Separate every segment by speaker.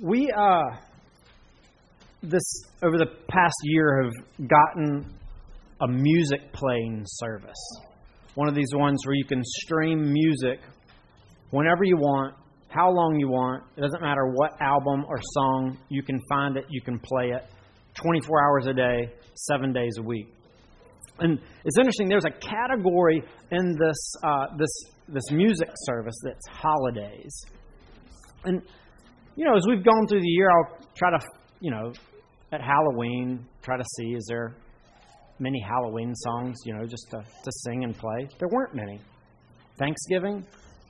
Speaker 1: we uh, this over the past year have gotten a music playing service. One of these ones where you can stream music whenever you want, how long you want. It doesn't matter what album or song, you can find it, you can play it 24 hours a day, seven days a week. And it's interesting, there's a category in this, uh, this, this music service that's holidays. And, you know, as we've gone through the year, I'll try to, you know, at Halloween, try to see is there many Halloween songs, you know, just to, to sing and play. There weren't many. Thanksgiving,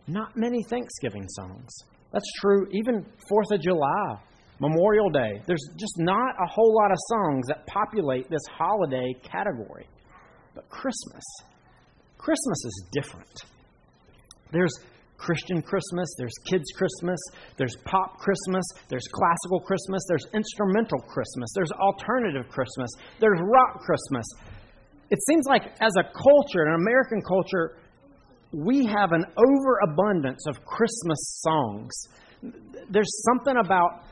Speaker 1: not many Thanksgiving songs. That's true even 4th of July, Memorial Day. There's just not a whole lot of songs that populate this holiday category. But Christmas, Christmas is different. There's Christian Christmas, there's kids Christmas, there's pop Christmas, there's classical Christmas, there's instrumental Christmas, there's alternative Christmas, there's rock Christmas. It seems like as a culture, an American culture, we have an overabundance of Christmas songs. There's something about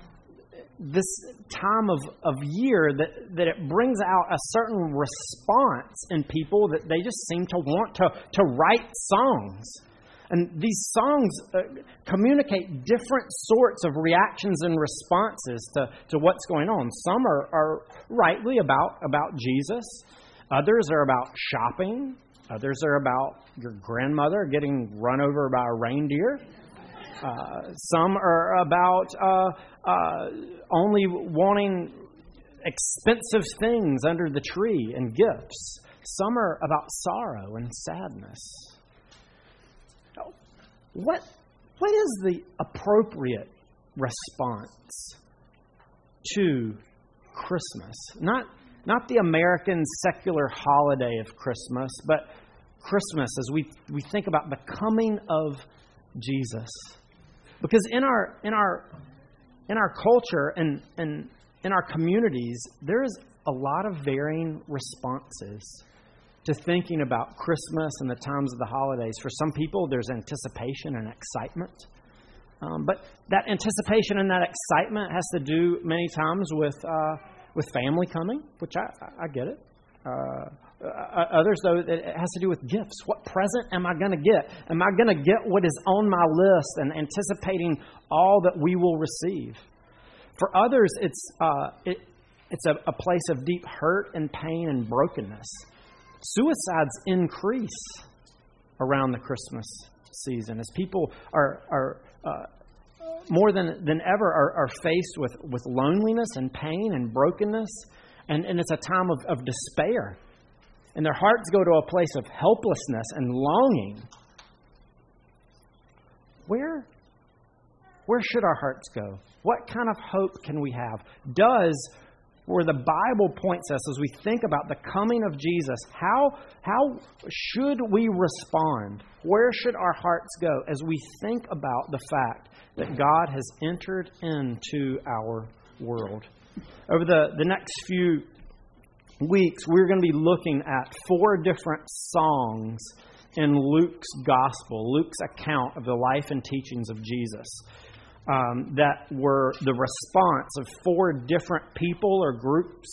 Speaker 1: this time of, of year that, that it brings out a certain response in people that they just seem to want to, to write songs. And these songs uh, communicate different sorts of reactions and responses to, to what's going on. Some are, are rightly about, about Jesus, others are about shopping, others are about your grandmother getting run over by a reindeer. Uh, some are about uh, uh, only wanting expensive things under the tree and gifts. Some are about sorrow and sadness. What, what is the appropriate response to Christmas? Not, not the American secular holiday of Christmas, but Christmas as we, we think about the coming of Jesus. Because in our, in our, in our culture and, and in our communities, there is a lot of varying responses to thinking about Christmas and the times of the holidays. For some people, there's anticipation and excitement. Um, but that anticipation and that excitement has to do many times with, uh, with family coming, which I, I get it. Uh, uh, others, though, it has to do with gifts. What present am I going to get? Am I going to get what is on my list and anticipating all that we will receive? For others, it's, uh, it, it's a, a place of deep hurt and pain and brokenness. Suicides increase around the Christmas season as people are, are uh, more than, than ever are, are faced with, with loneliness and pain and brokenness. And, and it's a time of, of despair. And their hearts go to a place of helplessness and longing. Where, where should our hearts go? What kind of hope can we have? Does where the Bible points us as we think about the coming of Jesus, how, how should we respond? Where should our hearts go as we think about the fact that God has entered into our world? Over the, the next few weeks, we're going to be looking at four different songs in Luke's gospel, Luke's account of the life and teachings of Jesus um, that were the response of four different people or groups.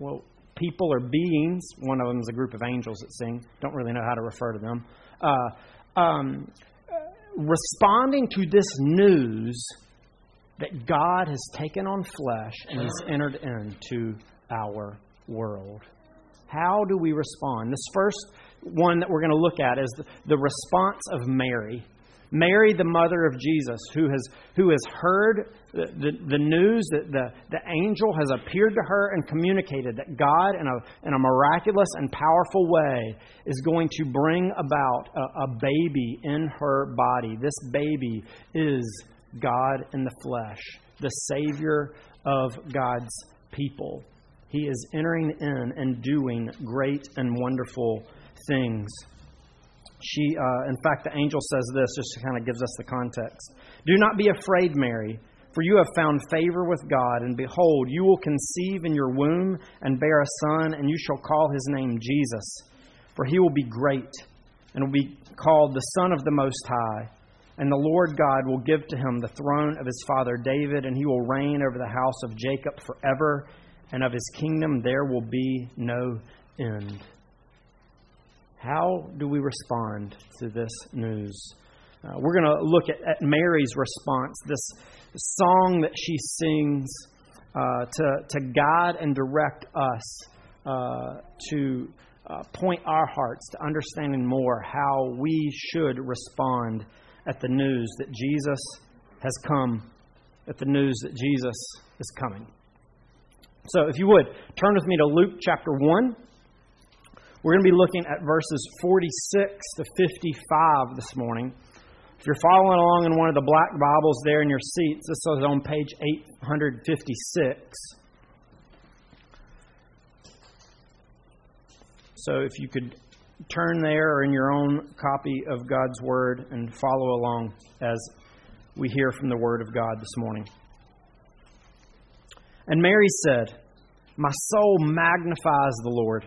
Speaker 1: Well, people or beings. One of them is a group of angels that sing. Don't really know how to refer to them. Uh, um, responding to this news that God has taken on flesh and has entered into our world. How do we respond? This first one that we're going to look at is the, the response of Mary. Mary, the mother of Jesus, who has, who has heard the, the, the, news that the, the angel has appeared to her and communicated that God, in a, in a miraculous and powerful way, is going to bring about a, a baby in her body. This baby is God in the flesh, the Savior of God's people. He is entering in and doing great and wonderful things. She, uh, in fact, the angel says this, just kind of gives us the context. Do not be afraid, Mary, for you have found favor with God, and behold, you will conceive in your womb and bear a son, and you shall call his name Jesus. For he will be great, and will be called the Son of the Most High. And the Lord God will give to him the throne of his father David, and he will reign over the house of Jacob forever, and of his kingdom there will be no end. How do we respond to this news? Uh, we're going to look at, at, Mary's response, this song that she sings uh, to, to guide and direct us uh, to uh, point our hearts to understanding more how we should respond at the news that Jesus has come, at the news that Jesus is coming. So, if you would, turn with me to Luke chapter 1. We're going to be looking at verses 46 to 55 this morning. If you're following along in one of the black Bibles there in your seats, this is on page 856. So if you could turn there or in your own copy of God's Word and follow along as we hear from the Word of God this morning. And Mary said, My soul magnifies the Lord,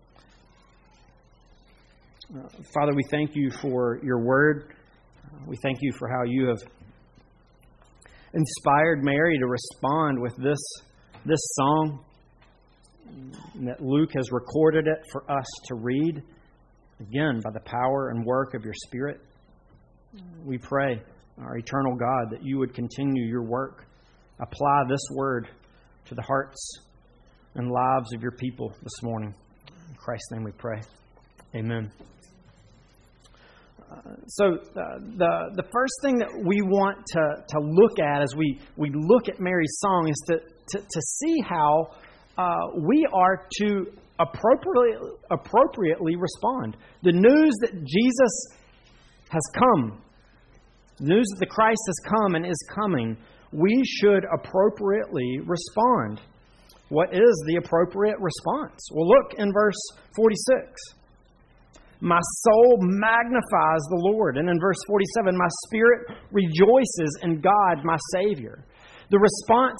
Speaker 1: Uh, Father, we thank you for your word. Uh, we thank you for how you have inspired Mary to respond with this, this song, that Luke has recorded it for us to read, again, by the power and work of your Spirit. We pray, our eternal God, that you would continue your work apply this word to the hearts and lives of your people this morning. In Christ's name we pray. Amen. So, uh, the, the first thing that we want to, to look at as we, we look at Mary's song is to, to, to see how uh, we are to appropriately, appropriately respond. The news that Jesus has come, the news that the Christ has come and is coming, we should appropriately respond. What is the appropriate response? Well, look in verse 46. My soul magnifies the Lord. And in verse 47, my spirit rejoices in God, my Savior. The response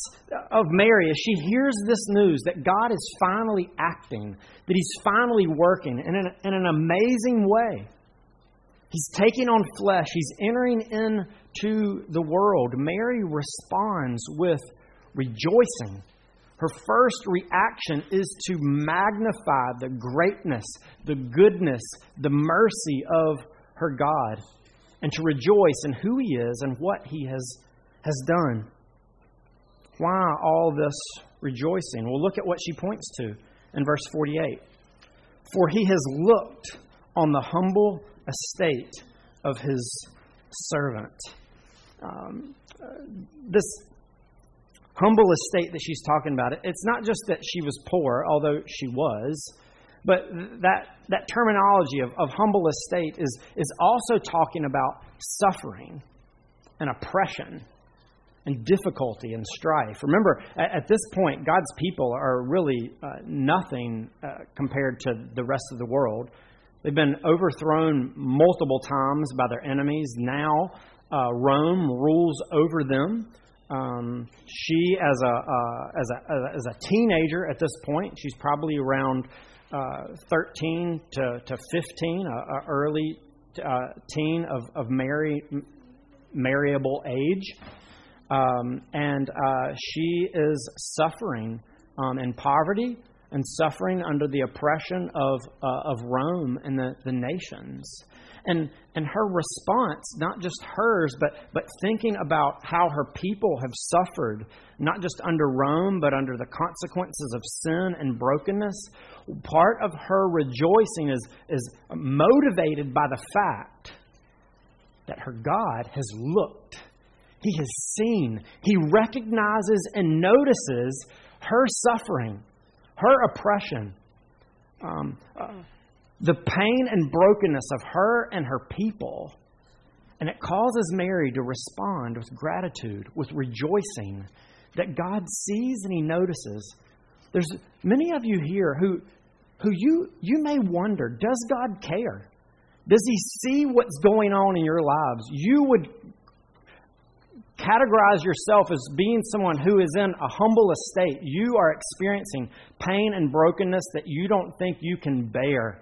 Speaker 1: of Mary as she hears this news that God is finally acting, that He's finally working in an, in an amazing way. He's taking on flesh, He's entering into the world, Mary responds with rejoicing. Her first reaction is to magnify the greatness, the goodness, the mercy of her God, and to rejoice in who He is and what He has, has done. Why all this rejoicing? Well, look at what she points to in verse 48. For He has looked on the humble estate of His servant um, uh, this humble estate that she's talking about, it's not just that she was poor, although she was, but that, that terminology of, of humble estate is, is also talking about suffering and oppression and difficulty and strife. Remember, at, at this point, God's people are really uh, nothing uh, compared to the rest of the world. They've been overthrown multiple times by their enemies. Now uh, Rome rules over them. Um, she, as a, uh, as, a, as a teenager at this point, she's probably around uh, 13 to, to 15, a, early uh, teen of, of marry, marryable age. Um, and uh, she is suffering um, in poverty and suffering under the oppression of, uh, of Rome and the, the nations. And, and her response, not just hers, but, but thinking about how her people have suffered, not just under Rome, but under the consequences of sin and brokenness, part of her rejoicing is, is motivated by the fact that her God has looked. He has seen. He recognizes and notices her suffering, her oppression. Um, uh, the pain and brokenness of her and her people. And it causes Mary to respond with gratitude, with rejoicing that God sees and He notices. There's many of you here who, who you, you may wonder does God care? Does He see what's going on in your lives? You would categorize yourself as being someone who is in a humble estate. You are experiencing pain and brokenness that you don't think you can bear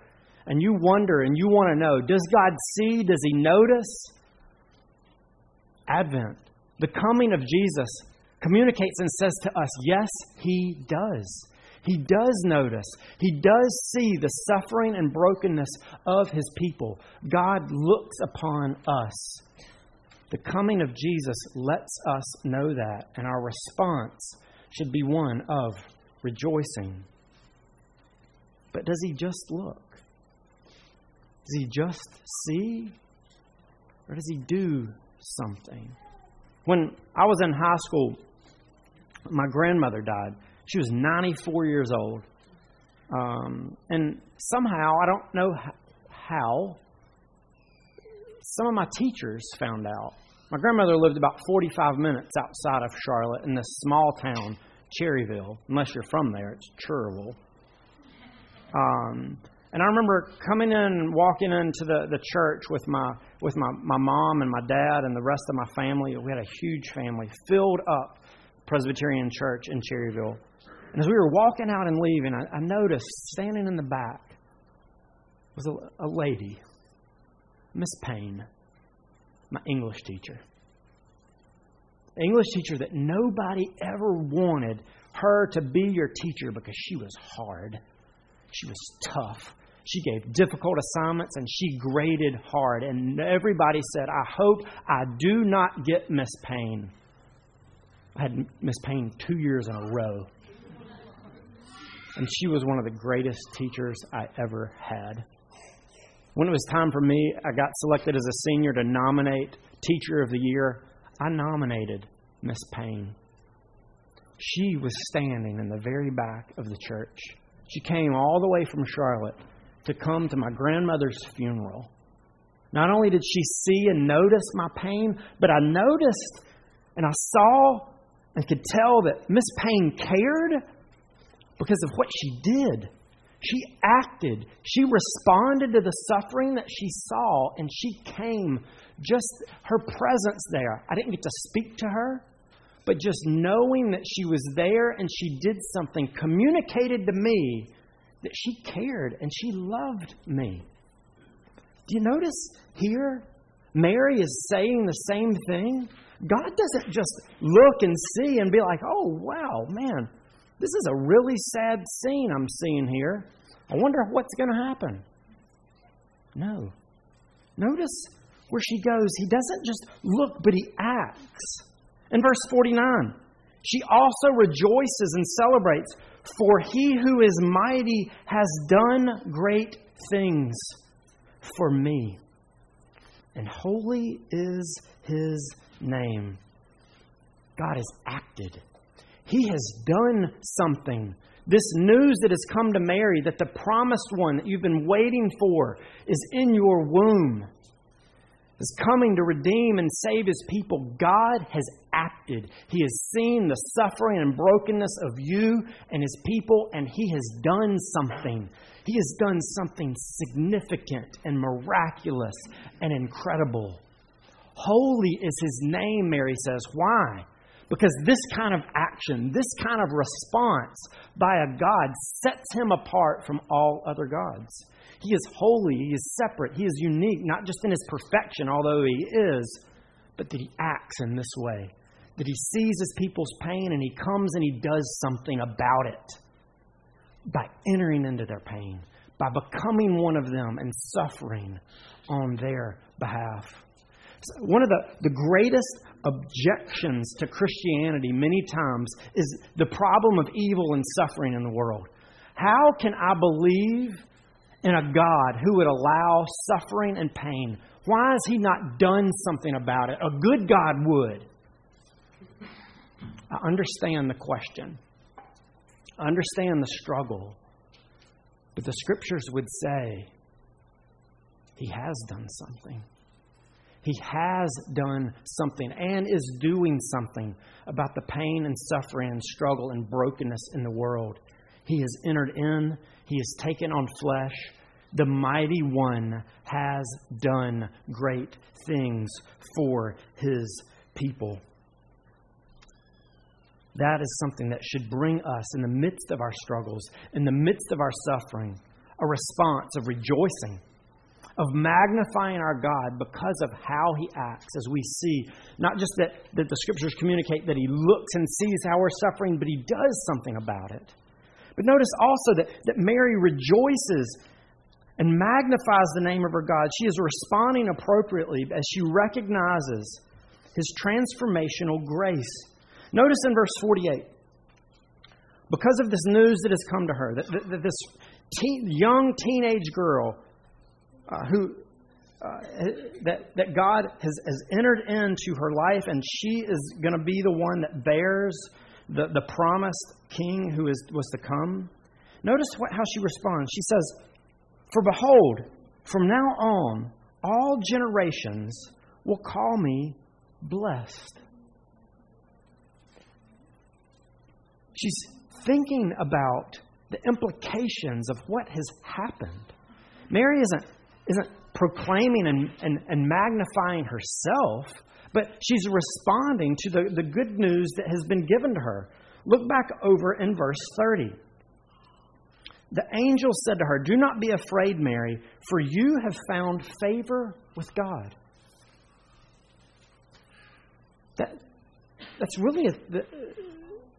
Speaker 1: and you wonder and you want to know does God see? Does He notice? Advent, the coming of Jesus, communicates and says to us, yes, He does. He does notice. He does see the suffering and brokenness of His people. God looks upon us. The coming of Jesus lets us know that, and our response should be one of rejoicing. But does He just look? Does he just see? Or does he do something? When I was in high school, my grandmother died. She was 94 years old. Um, and somehow, I don't know how, some of my teachers found out. My grandmother lived about 45 minutes outside of Charlotte in this small town, Cherryville. Unless you're from there, it's Cherryville. Um, and I remember coming in and walking into the, the church with my with my, my mom and my dad and the rest of my family. We had a huge family, filled up Presbyterian church in Cherryville. And as we were walking out and leaving, I, I noticed standing in the back was a, a lady, Miss Payne, my English teacher. English teacher that nobody ever wanted her to be your teacher because she was hard. She was tough. She gave difficult assignments and she graded hard. And everybody said, I hope I do not get Miss Payne. I had Miss Payne two years in a row. And she was one of the greatest teachers I ever had. When it was time for me, I got selected as a senior to nominate Teacher of the Year. I nominated Miss Payne. She was standing in the very back of the church. She came all the way from Charlotte to come to my grandmother's funeral. Not only did she see and notice my pain, but I noticed and I saw and could tell that Miss Payne cared because of what she did. She acted. She responded to the suffering that she saw, and she came. Just her presence there. I didn't get to speak to her, but just knowing that she was there and she did something communicated to me that she cared and she loved me. Do you notice here? Mary is saying the same thing. God doesn't just look and see and be like, oh, wow, man, this is a really sad scene I'm seeing here. I wonder what's going to happen. No. Notice where she goes. He doesn't just look, but he acts. In verse 49, she also rejoices and celebrates, for he who is mighty has done great things for me. And holy is his name. God has acted, he has done something. This news that has come to Mary that the promised one that you've been waiting for is in your womb is coming to redeem and save his people. God has acted. He has seen the suffering and brokenness of you and his people, and he has done something. He has done something significant and miraculous and incredible. Holy is his name, Mary says. Why? Because this kind of action, this kind of response by a God sets him apart from all other gods. He is holy, he is separate, he is unique, not just in his perfection, although he is, but that he acts in this way. That he sees his people's pain and he comes and he does something about it. by entering into their pain, by becoming one of them and suffering on their behalf. One of the, the greatest objections to Christianity many times is the problem of evil and suffering in the world. How can I believe in a God who would allow suffering and pain? Why has He not done something about it? A good God would. I understand the question, I understand the struggle, but the scriptures would say He has done something. He has done something and is doing something about the pain and suffering and struggle and brokenness in the world. He has entered in, He has taken on flesh. The mighty one has done great things for His people. That is something that should bring us, in the midst of our struggles, in the midst of our suffering, a response of rejoicing of magnifying our God because of how He acts, as we see, not just that, that the Scriptures communicate that He looks and sees how we're suffering, but He does something about it. But notice also that, that Mary rejoices and magnifies the name of her God. She is responding appropriately as she recognizes His transformational grace. Notice in verse 48 because of this news that has come to her, that, that, that this teen, young teenage girl uh, who uh, that, that God has, has entered into her life, and she is going to be the one that bears the, the promised king who is, was to come. Notice what, how she responds. She says, For behold, from now on, all generations will call me blessed. She's thinking about the implications of what has happened. Mary isn't isn't proclaiming and, and, and magnifying herself, but she's responding to the, the good news that has been given to her. Look back over in verse 30. The angel said to her, Do not be afraid, Mary, for you have found favor with God. That, that's really a, the,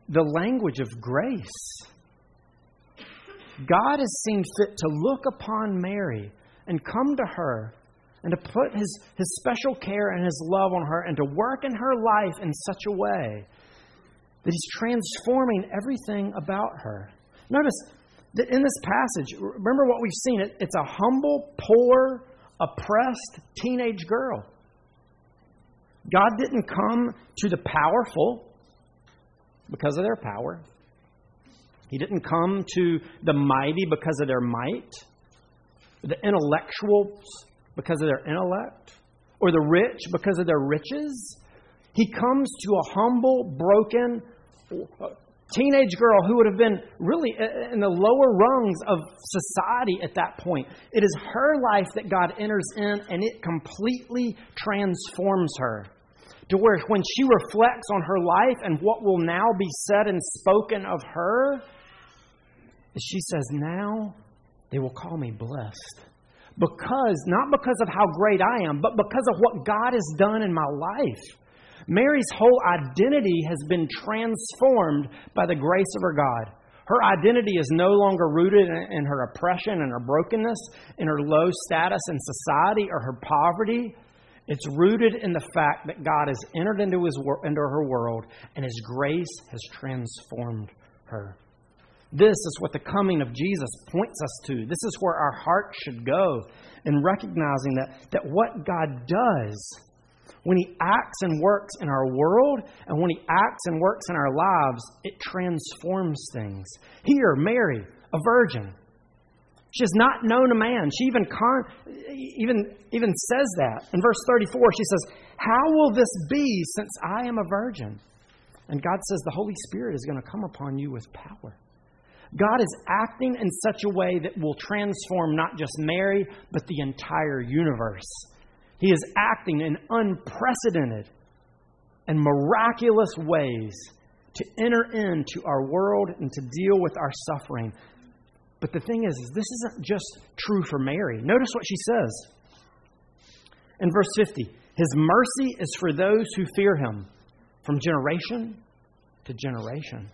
Speaker 1: the language of grace. God has seen fit to look upon Mary and come to her and to put his, his special care and his love on her and to work in her life in such a way that he's transforming everything about her. Notice that in this passage, remember what we've seen it, it's a humble, poor, oppressed teenage girl. God didn't come to the powerful because of their power. He didn't come to the mighty because of their might the intellectuals because of their intellect, or the rich because of their riches. He comes to a humble, broken teenage girl who would have been really in the lower rungs of society at that point. It is her life that God enters in, and it completely transforms her. To where when she reflects on her life and what will now be said and spoken of her, she says, Now they will call me blessed. Because, not because of how great I am, but because of what God has done in my life. Mary's whole identity has been transformed by the grace of her God. Her identity is no longer rooted in her oppression and her brokenness, in her low status in society or her poverty. It's rooted in the fact that God has entered into, his, into her world and His grace has transformed her. This is what the coming of Jesus points us to. This is where our heart should go in recognizing that, that what God does when He acts and works in our world and when He acts and works in our lives, it transforms things. Here, Mary, a virgin, she has not known a man. She even, con- even, even says that. In verse 34, she says, How will this be since I am a virgin? And God says, The Holy Spirit is going to come upon you with power. God is acting in such a way that will transform not just Mary, but the entire universe. He is acting in unprecedented and miraculous ways to enter into our world and to deal with our suffering. But the thing is, is this isn't just true for Mary. Notice what she says in verse 50 His mercy is for those who fear him from generation to generation.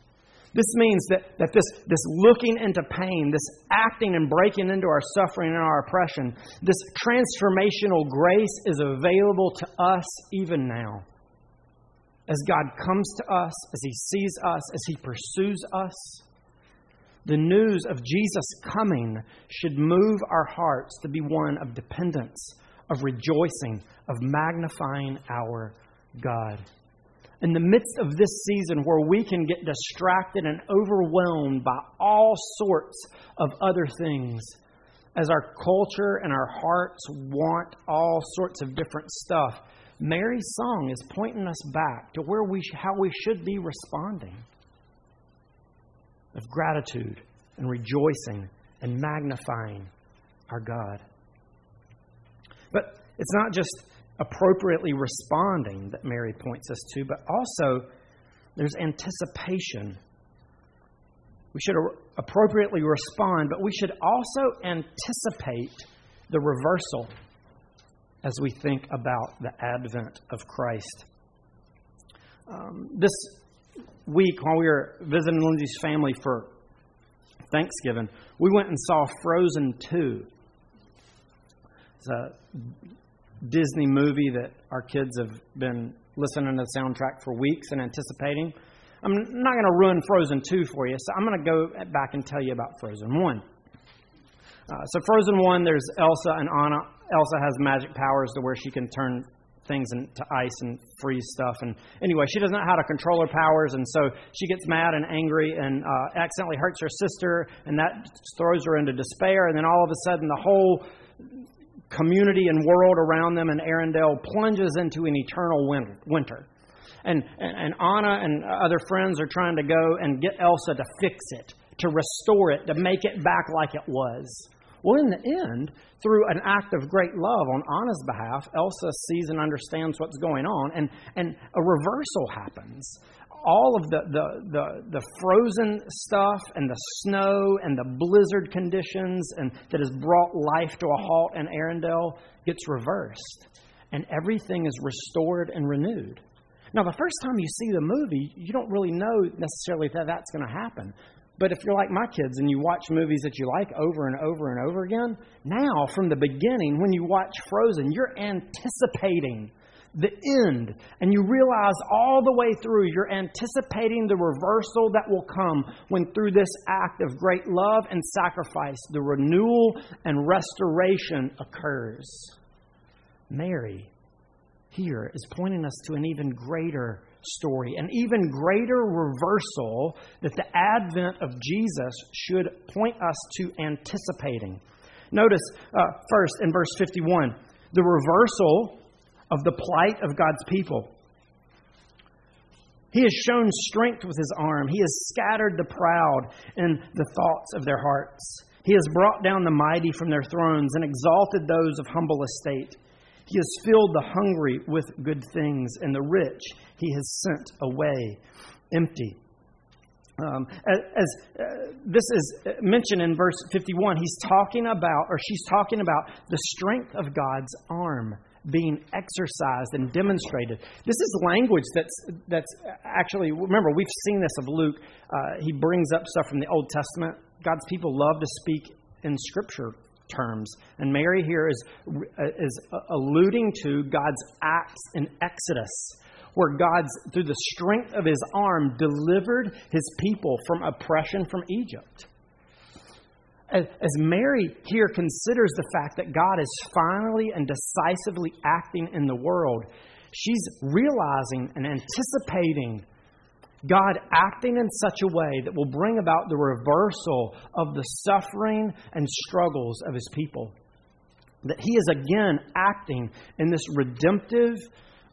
Speaker 1: This means that, that this, this looking into pain, this acting and breaking into our suffering and our oppression, this transformational grace is available to us even now. As God comes to us, as He sees us, as He pursues us, the news of Jesus coming should move our hearts to be one of dependence, of rejoicing, of magnifying our God in the midst of this season where we can get distracted and overwhelmed by all sorts of other things, as our culture and our hearts want all sorts of different stuff, Mary's song is pointing us back to where we, how we should be responding of gratitude and rejoicing and magnifying our God. But it's not just appropriately responding that Mary points us to, but also there's anticipation. We should appropriately respond, but we should also anticipate the reversal as we think about the advent of Christ. Um, this week, while we were visiting Lindsay's family for Thanksgiving, we went and saw Frozen 2. It's a Disney movie that our kids have been listening to the soundtrack for weeks and anticipating. I'm not going to ruin Frozen 2 for you, so I'm going to go back and tell you about Frozen 1. Uh, so, Frozen 1, there's Elsa and Anna. Elsa has magic powers to where she can turn things into ice and freeze stuff. And anyway, she doesn't know how to control her powers, and so she gets mad and angry and uh, accidentally hurts her sister, and that throws her into despair. And then all of a sudden, the whole community and world around them in Arendelle plunges into an eternal winter. And, and, Anna and other friends are trying to go and get Elsa to fix it, to restore it, to make it back like it was. Well, in the end, through an act of great love on Anna's behalf, Elsa sees and understands what's going on, and, and a reversal happens all of the, the, the, the, frozen stuff and the snow and the blizzard conditions and that has brought life to a halt in Arendelle gets reversed. And everything is restored and renewed. Now, the first time you see the movie, you don't really know necessarily that that's going to happen. But if you're like my kids and you watch movies that you like over and over and over again, now from the beginning, when you watch Frozen, you're anticipating the end, and you realize all the way through you're anticipating the reversal that will come when, through this act of great love and sacrifice, the renewal and restoration occurs. Mary here is pointing us to an even greater story, an even greater reversal that the advent of Jesus should point us to anticipating. Notice uh, first in verse 51 the reversal of the plight of God's people. He has shown strength with his arm. He has scattered the proud in the thoughts of their hearts. He has brought down the mighty from their thrones and exalted those of humble estate. He has filled the hungry with good things, and the rich he has sent away empty. Um, as, as uh, this is mentioned in verse 51, he's talking about, or she's talking about, the strength of God's arm being exercised and demonstrated. This is language that's that's actually remember we've seen this of Luke. Uh, he brings up stuff from the Old Testament. God's people love to speak in Scripture terms, and Mary here is is alluding to God's acts in Exodus. Where God's, through the strength of his arm, delivered his people from oppression from Egypt as, Mary here considers the fact that God is finally and decisively acting in the world, she's realizing and anticipating God acting in such a way that will bring about the reversal of the suffering and struggles of his people. That he is again acting in this redemptive,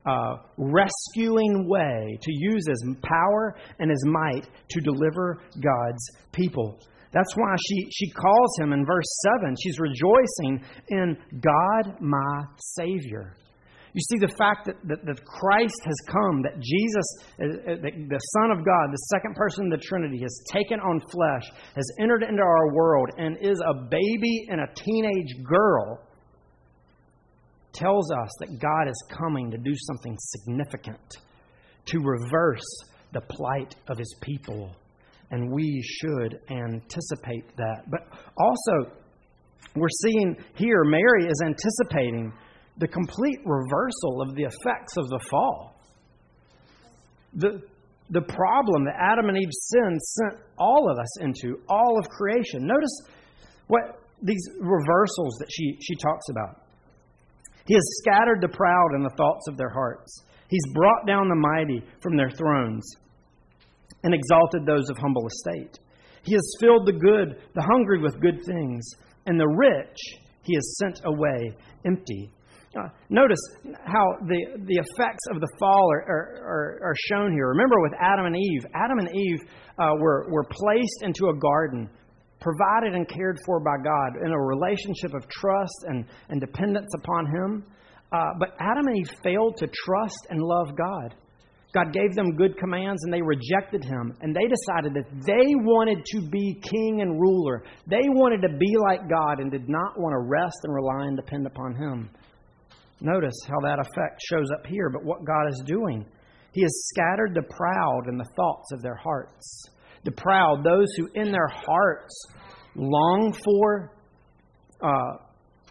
Speaker 1: uh, rescuing way to use his power and his might to deliver God's people. That's why she, she calls him in verse 7. She's rejoicing in God, my Savior. You see, the fact that, that, that Christ has come, that Jesus, uh, uh, that the Son of God, the second person of the Trinity, has taken on flesh, has entered into our world, and is a baby and a teenage girl, tells us that God is coming to do something significant, to reverse the plight of his people and we should anticipate that. But also, we're seeing here Mary is anticipating the complete reversal of the effects of the fall. The, the problem that Adam and Eve's sin sent all of us into, all of creation. Notice what these reversals that she, she talks about. He has scattered the proud in the thoughts of their hearts. He's brought down the mighty from their thrones and exalted those of humble estate. He has filled the good, the hungry with good things, and the rich he has sent away empty. Uh, notice how the, the effects of the fall are, are, are, shown here. Remember with Adam and Eve, Adam and Eve uh, were, were placed into a garden, provided and cared for by God in a relationship of trust and, and dependence upon Him. Uh, but Adam and Eve failed to trust and love God. God gave them good commands and they rejected him. And they decided that they wanted to be king and ruler. They wanted to be like God and did not want to rest and rely and depend upon him. Notice how that effect shows up here, but what God is doing. He has scattered the proud in the thoughts of their hearts. The proud, those who in their hearts long for uh,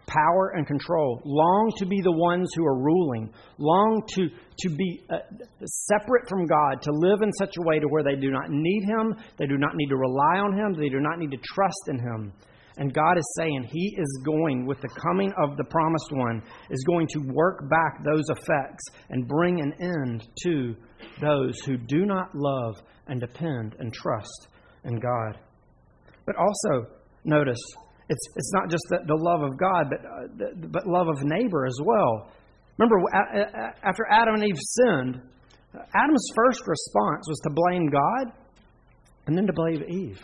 Speaker 1: power and control, long to be the ones who are ruling, long to, to be uh, separate from God, to live in such a way to where they do not need Him, they do not need to rely on Him, they do not need to trust in Him. And God is saying He is going, with the coming of the promised one, is going to work back those effects and bring an end to those who do not love and depend and trust in God. But also, notice, it's, it's not just the, the love of God, but, uh, the, but love of neighbor as well. Remember, after Adam and Eve sinned, Adam's first response was to blame God and then to blame Eve.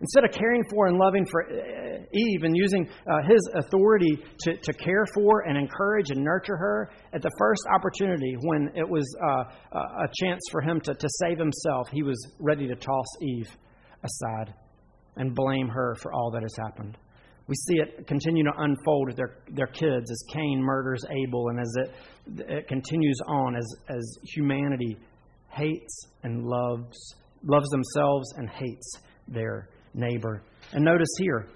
Speaker 1: Instead of caring for and loving for uh, Eve and using uh, his authority to, to care for and encourage and nurture her, at the first opportunity when it was uh, a chance for him to, to save himself, he was ready to toss Eve aside and blame her for all that has happened. We see it continue to unfold with their, their kids as Cain murders Abel and as it, it continues on as, as humanity hates and loves, loves themselves and hates their neighbor. And notice here,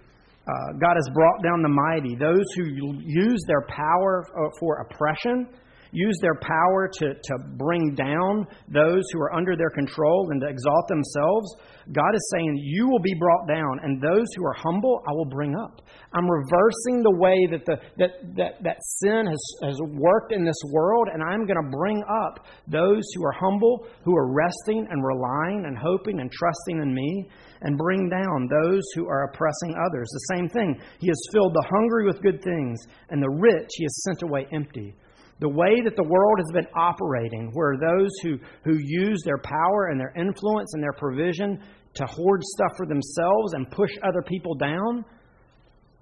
Speaker 1: uh, God has brought down the mighty, those who use their power uh, for oppression use their power to, to bring down those who are under their control and to exalt themselves, God is saying, You will be brought down, and those who are humble, I will bring up. I'm reversing the way that, the, that, that, that sin has, has worked in this world, and I'm going to bring up those who are humble, who are resting and relying and hoping and trusting in me, and bring down those who are oppressing others. The same thing. He has filled the hungry with good things, and the rich he has sent away empty the way that the world has been operating, where those who, who use their power and their influence and their provision to hoard stuff for themselves and push other people down,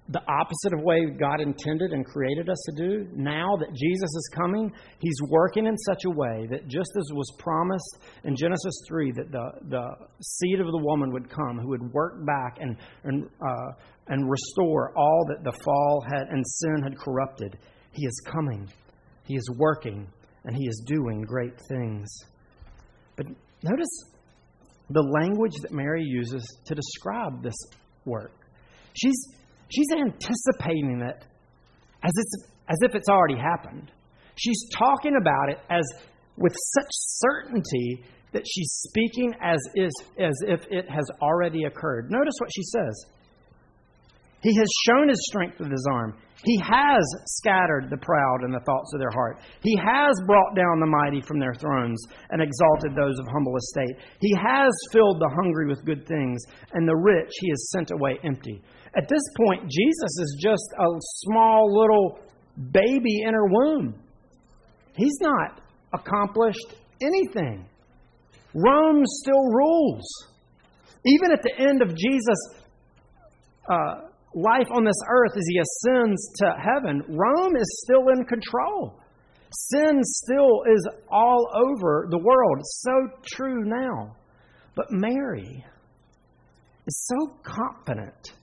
Speaker 1: the opposite of way God intended and created us to do. Now that Jesus is coming, He's working in such a way that just as was promised in Genesis 3, that the, the seed of the woman would come who would work back and, and, uh, and restore all that the fall had and sin had corrupted, He is coming. He is working and he is doing great things. But notice the language that Mary uses to describe this work. She's, she's anticipating it as, it's, as if it's already happened. She's talking about it as with such certainty that she's speaking as, is, as if it has already occurred. Notice what she says. He has shown his strength with his arm. He has scattered the proud in the thoughts of their heart. He has brought down the mighty from their thrones and exalted those of humble estate. He has filled the hungry with good things, and the rich he has sent away empty. At this point, Jesus is just a small little baby in her womb. He's not accomplished anything. Rome still rules. Even at the end of Jesus' uh, life on this earth as he ascends to heaven, Rome is still in control. Sin still is all over the world. It's so true now. But Mary is so confident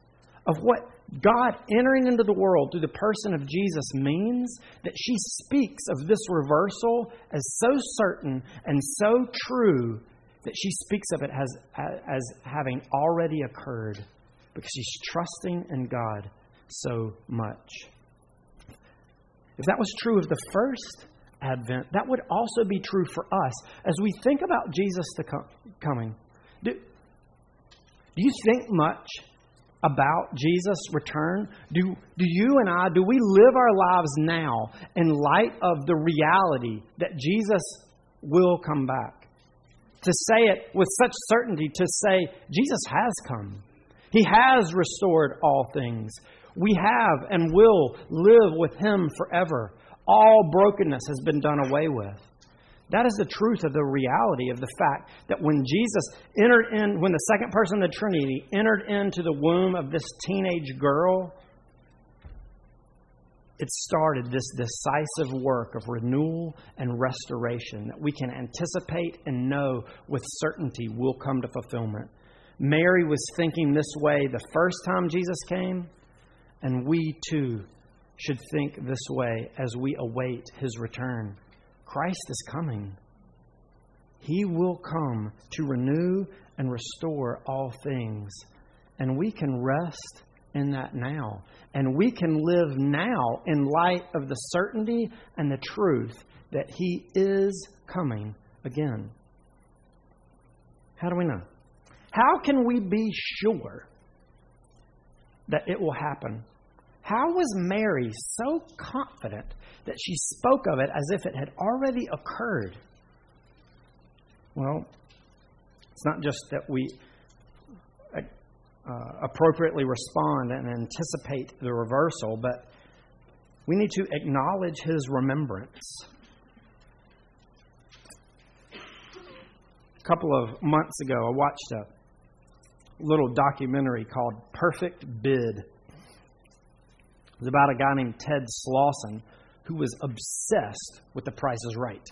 Speaker 1: of what God entering into the world through the person of Jesus means that she speaks of this reversal as so certain and so true that she speaks of it as, as having already occurred because she's trusting in God so much. If that was true of the first Advent, that would also be true for us as we think about Jesus to com- coming. Do, do you think much about Jesus' return? Do, do you and I, do we live our lives now in light of the reality that Jesus will come back? To say it with such certainty, to say, Jesus has come. He has restored all things. We have and will live with Him forever. All brokenness has been done away with. That is the truth of the reality of the fact that when Jesus entered in, when the second person of the Trinity entered into the womb of this teenage girl, it started this decisive work of renewal and restoration that we can anticipate and know with certainty will come to fulfillment. Mary was thinking this way the first time Jesus came, and we too should think this way as we await his return. Christ is coming. He will come to renew and restore all things. And we can rest in that now. And we can live now in light of the certainty and the truth that He is coming again. How do we know? How can we be sure that it will happen? How was Mary so confident that she spoke of it as if it had already occurred? Well, it's not just that we uh, appropriately respond and anticipate the reversal, but we need to acknowledge his remembrance. A couple of months ago, I watched a little documentary called Perfect Bid It was about a guy named Ted Slauson who was obsessed with The Price is Right.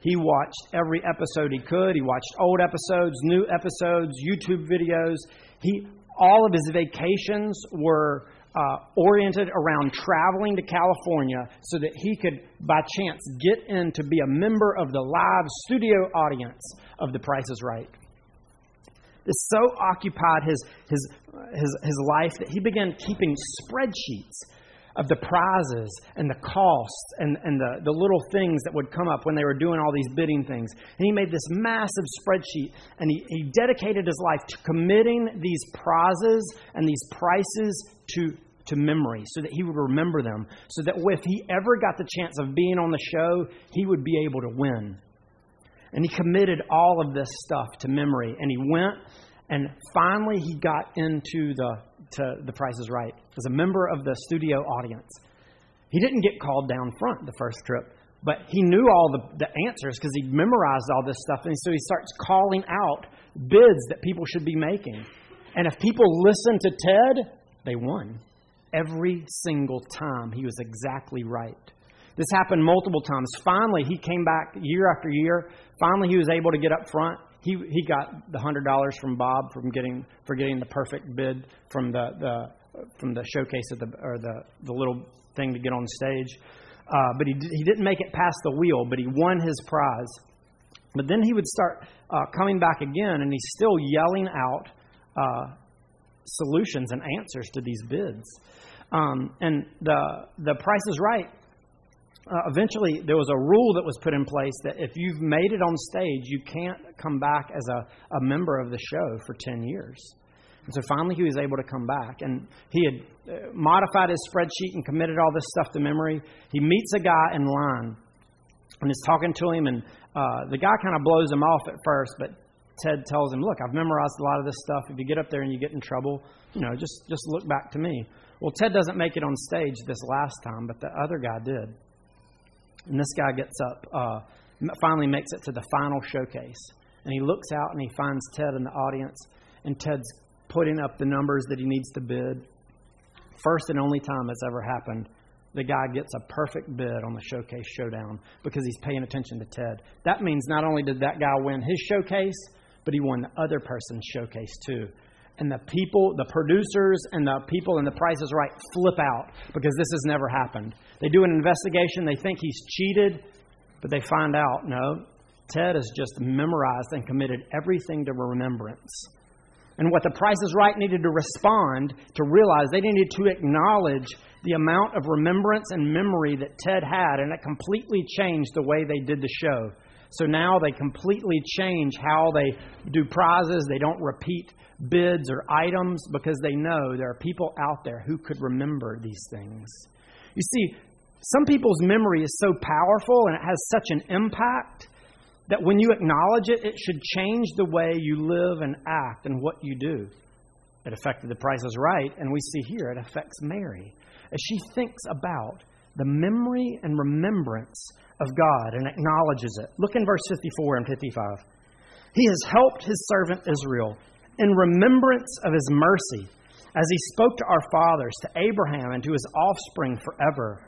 Speaker 1: He watched every episode he could. He watched old episodes, new episodes, YouTube videos. He all of his vacations were uh, oriented around traveling to California so that he could, by chance, get in to be a member of the live studio audience of The Price is Right. This so occupied his, his, his, his life that he began keeping spreadsheets of the prizes and the costs and, and the, the little things that would come up when they were doing all these bidding things. And he made this massive spreadsheet and he, he dedicated his life to committing these prizes and these prices to, to memory so that he would remember them. So that if he ever got the chance of being on the show, he would be able to win. And he committed all of this stuff to memory. And he went, and finally he got into the to the Price is Right as a member of the studio audience. He didn't get called down front the first trip, but he knew all the, the answers because he memorized all this stuff. And so he starts calling out bids that people should be making. And if people listened to Ted, they won. Every single time he was exactly right. This happened multiple times. Finally, he came back year after year. Finally, he was able to get up front. He, he got the hundred dollars from Bob from getting for getting the perfect bid from the, the from the showcase of the or the the little thing to get on stage. Uh, but he he didn't make it past the wheel, but he won his prize. But then he would start uh, coming back again, and he's still yelling out uh, solutions and answers to these bids. Um, and the the Price is Right uh, eventually there was a rule that was put in place that if you've made it on stage, you can't come back as a, a member of the show for 10 years. And so finally he was able to come back. And he had uh, modified his spreadsheet and committed all this stuff to memory. He meets a guy in line and is talking to him, and uh, the guy kind of blows him off at first, but Ted tells him, "Look, I've memorized a lot of this stuff. If you get up there and you get in trouble, you know, just just look back to me." Well, Ted doesn't make it on stage this last time, but the other guy did. And this guy gets up, uh, finally makes it to the final showcase. And he looks out and he finds Ted in the audience. And Ted's putting up the numbers that he needs to bid. First and only time it's ever happened, the guy gets a perfect bid on the showcase showdown because he's paying attention to Ted. That means not only did that guy win his showcase, but he won the other person's showcase too and the people, the producers, and the people in the Price is Right flip out because this has never happened. They do an investigation, they think he's cheated, but they find out no, Ted has just memorized and committed everything to remembrance. And what the Price is Right needed to respond to realize they needed to acknowledge the amount of remembrance and memory that Ted had, and it completely changed the way they did the show. So now they completely change how they do prizes. They don't repeat bids or items because they know there are people out there who could remember these things. You see, some people's memory is so powerful and it has such an impact that when you acknowledge it, it should change the way you live and act and what you do. It affected the Price is Right, and we see here it affects Mary as she thinks about the memory and remembrance of God and acknowledges it. Look in verse 54 and 55. He has helped his servant Israel in remembrance of his mercy, as he spoke to our fathers, to Abraham, and to his offspring forever.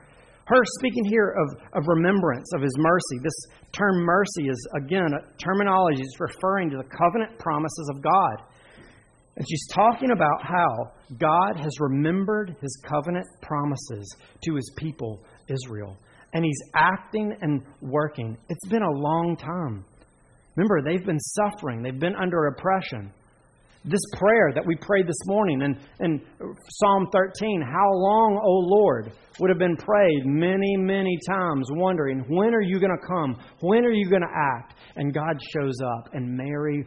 Speaker 1: Her speaking here of, of remembrance of his mercy. This term mercy is, again, a terminology is referring to the covenant promises of God. And she's talking about how God has remembered his covenant promises to his people, Israel. And he's acting and working. It's been a long time. Remember, they've been suffering, they've been under oppression. This prayer that we prayed this morning in, in Psalm 13, How long, O Lord, would have been prayed many, many times, wondering, When are you going to come? When are you going to act? And God shows up, and Mary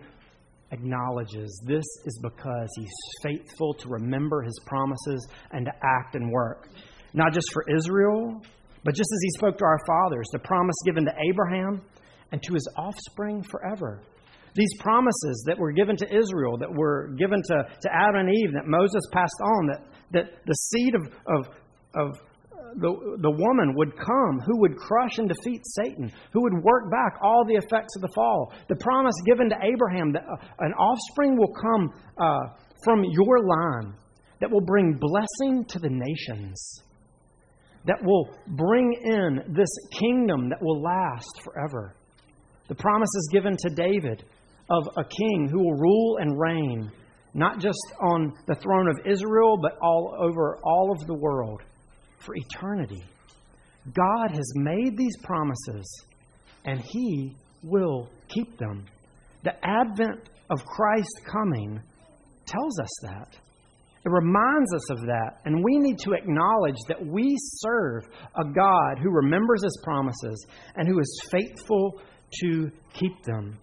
Speaker 1: acknowledges this is because he's faithful to remember his promises and to act and work. Not just for Israel, but just as he spoke to our fathers, the promise given to Abraham and to his offspring forever. These promises that were given to Israel, that were given to, to Adam and Eve, that Moses passed on, that, that the seed of, of, of the, the woman would come who would crush and defeat Satan, who would work back all the effects of the fall. The promise given to Abraham that uh, an offspring will come uh, from your line that will bring blessing to the nations, that will bring in this kingdom that will last forever. The promises given to David of a king who will rule and reign, not just on the throne of Israel, but all over all of the world for eternity. God has made these promises, and He will keep them. The advent of Christ coming tells us that. It reminds us of that, and we need to acknowledge that we serve a God who remembers His promises and who is faithful to keep them.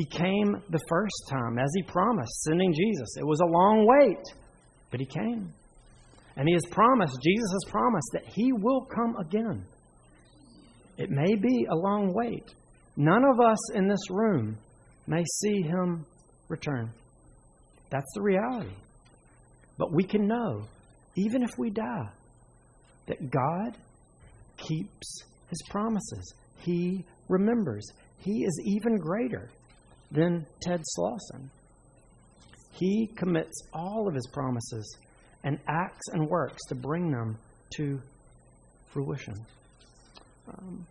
Speaker 1: He came the first time, as He promised, sending Jesus. It was a long wait, but He came. And He has promised, Jesus has promised, that He will come again. It may be a long wait. None of us in this room may see Him return. That's the reality. But we can know, even if we die, that God keeps His promises. He remembers. He is even greater than Ted Slauson. He commits all of his promises and acts and works to bring them to fruition. Um,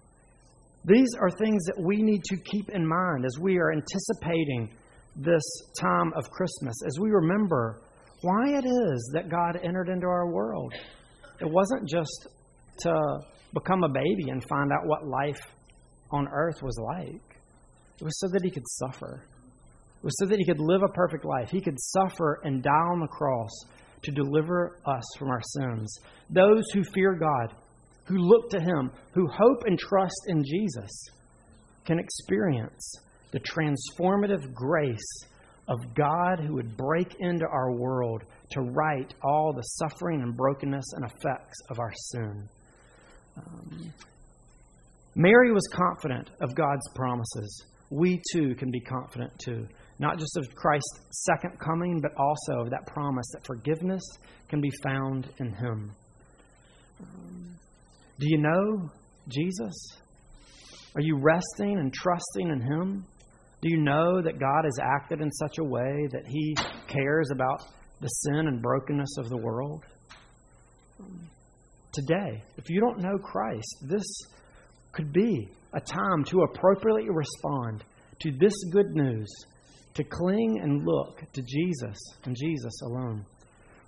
Speaker 1: these are things that we need to keep in mind as we are anticipating this time of Christmas, as we remember why it is that God entered into our world. It wasn't just to become a baby and find out what life on earth was like, it was so that he could suffer. It was so that he could live a perfect life. He could suffer and die on the cross to deliver us from our sins. Those who fear God, who look to Him, who hope and trust in Jesus, can experience the transformative grace of God who would break into our world to right all the suffering and brokenness and effects of our sin. Um, Mary was confident of God's promises. We too can be confident too not just of Christ's second coming, but also of that promise that forgiveness can be found in Him. Do you know Jesus? Are you resting and trusting in Him? Do you know that God has acted in such a way that He cares about the sin and brokenness of the world? Today, if you don't know Christ, this could be a time to appropriately respond to this good news to cling and look to Jesus and Jesus alone.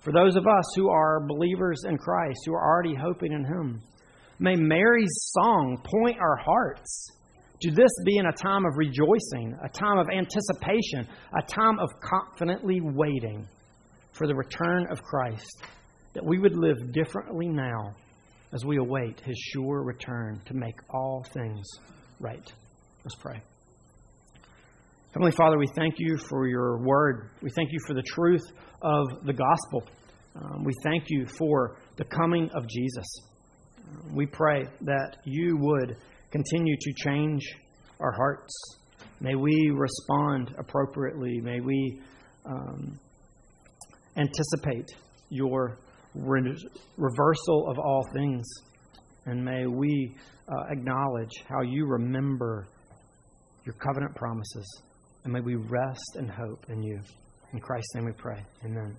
Speaker 1: For those of us who are believers in Christ, who are already hoping in Him, may Mary's song point our hearts To this being a time of rejoicing, a time of anticipation, a time of confidently waiting for the return of Christ, that we would live differently now as we await his sure return to make all things right. Let's pray. Heavenly Father, we thank you for your word. We thank you for the truth of the gospel. Um, we thank you for the coming of Jesus. Um, we pray that you would continue to change our hearts. May we respond appropriately. May we um, anticipate your reversal of all things. And may we uh, acknowledge how you remember your covenant promises. And may we rest and hope in you. In Christ's name we pray. Amen.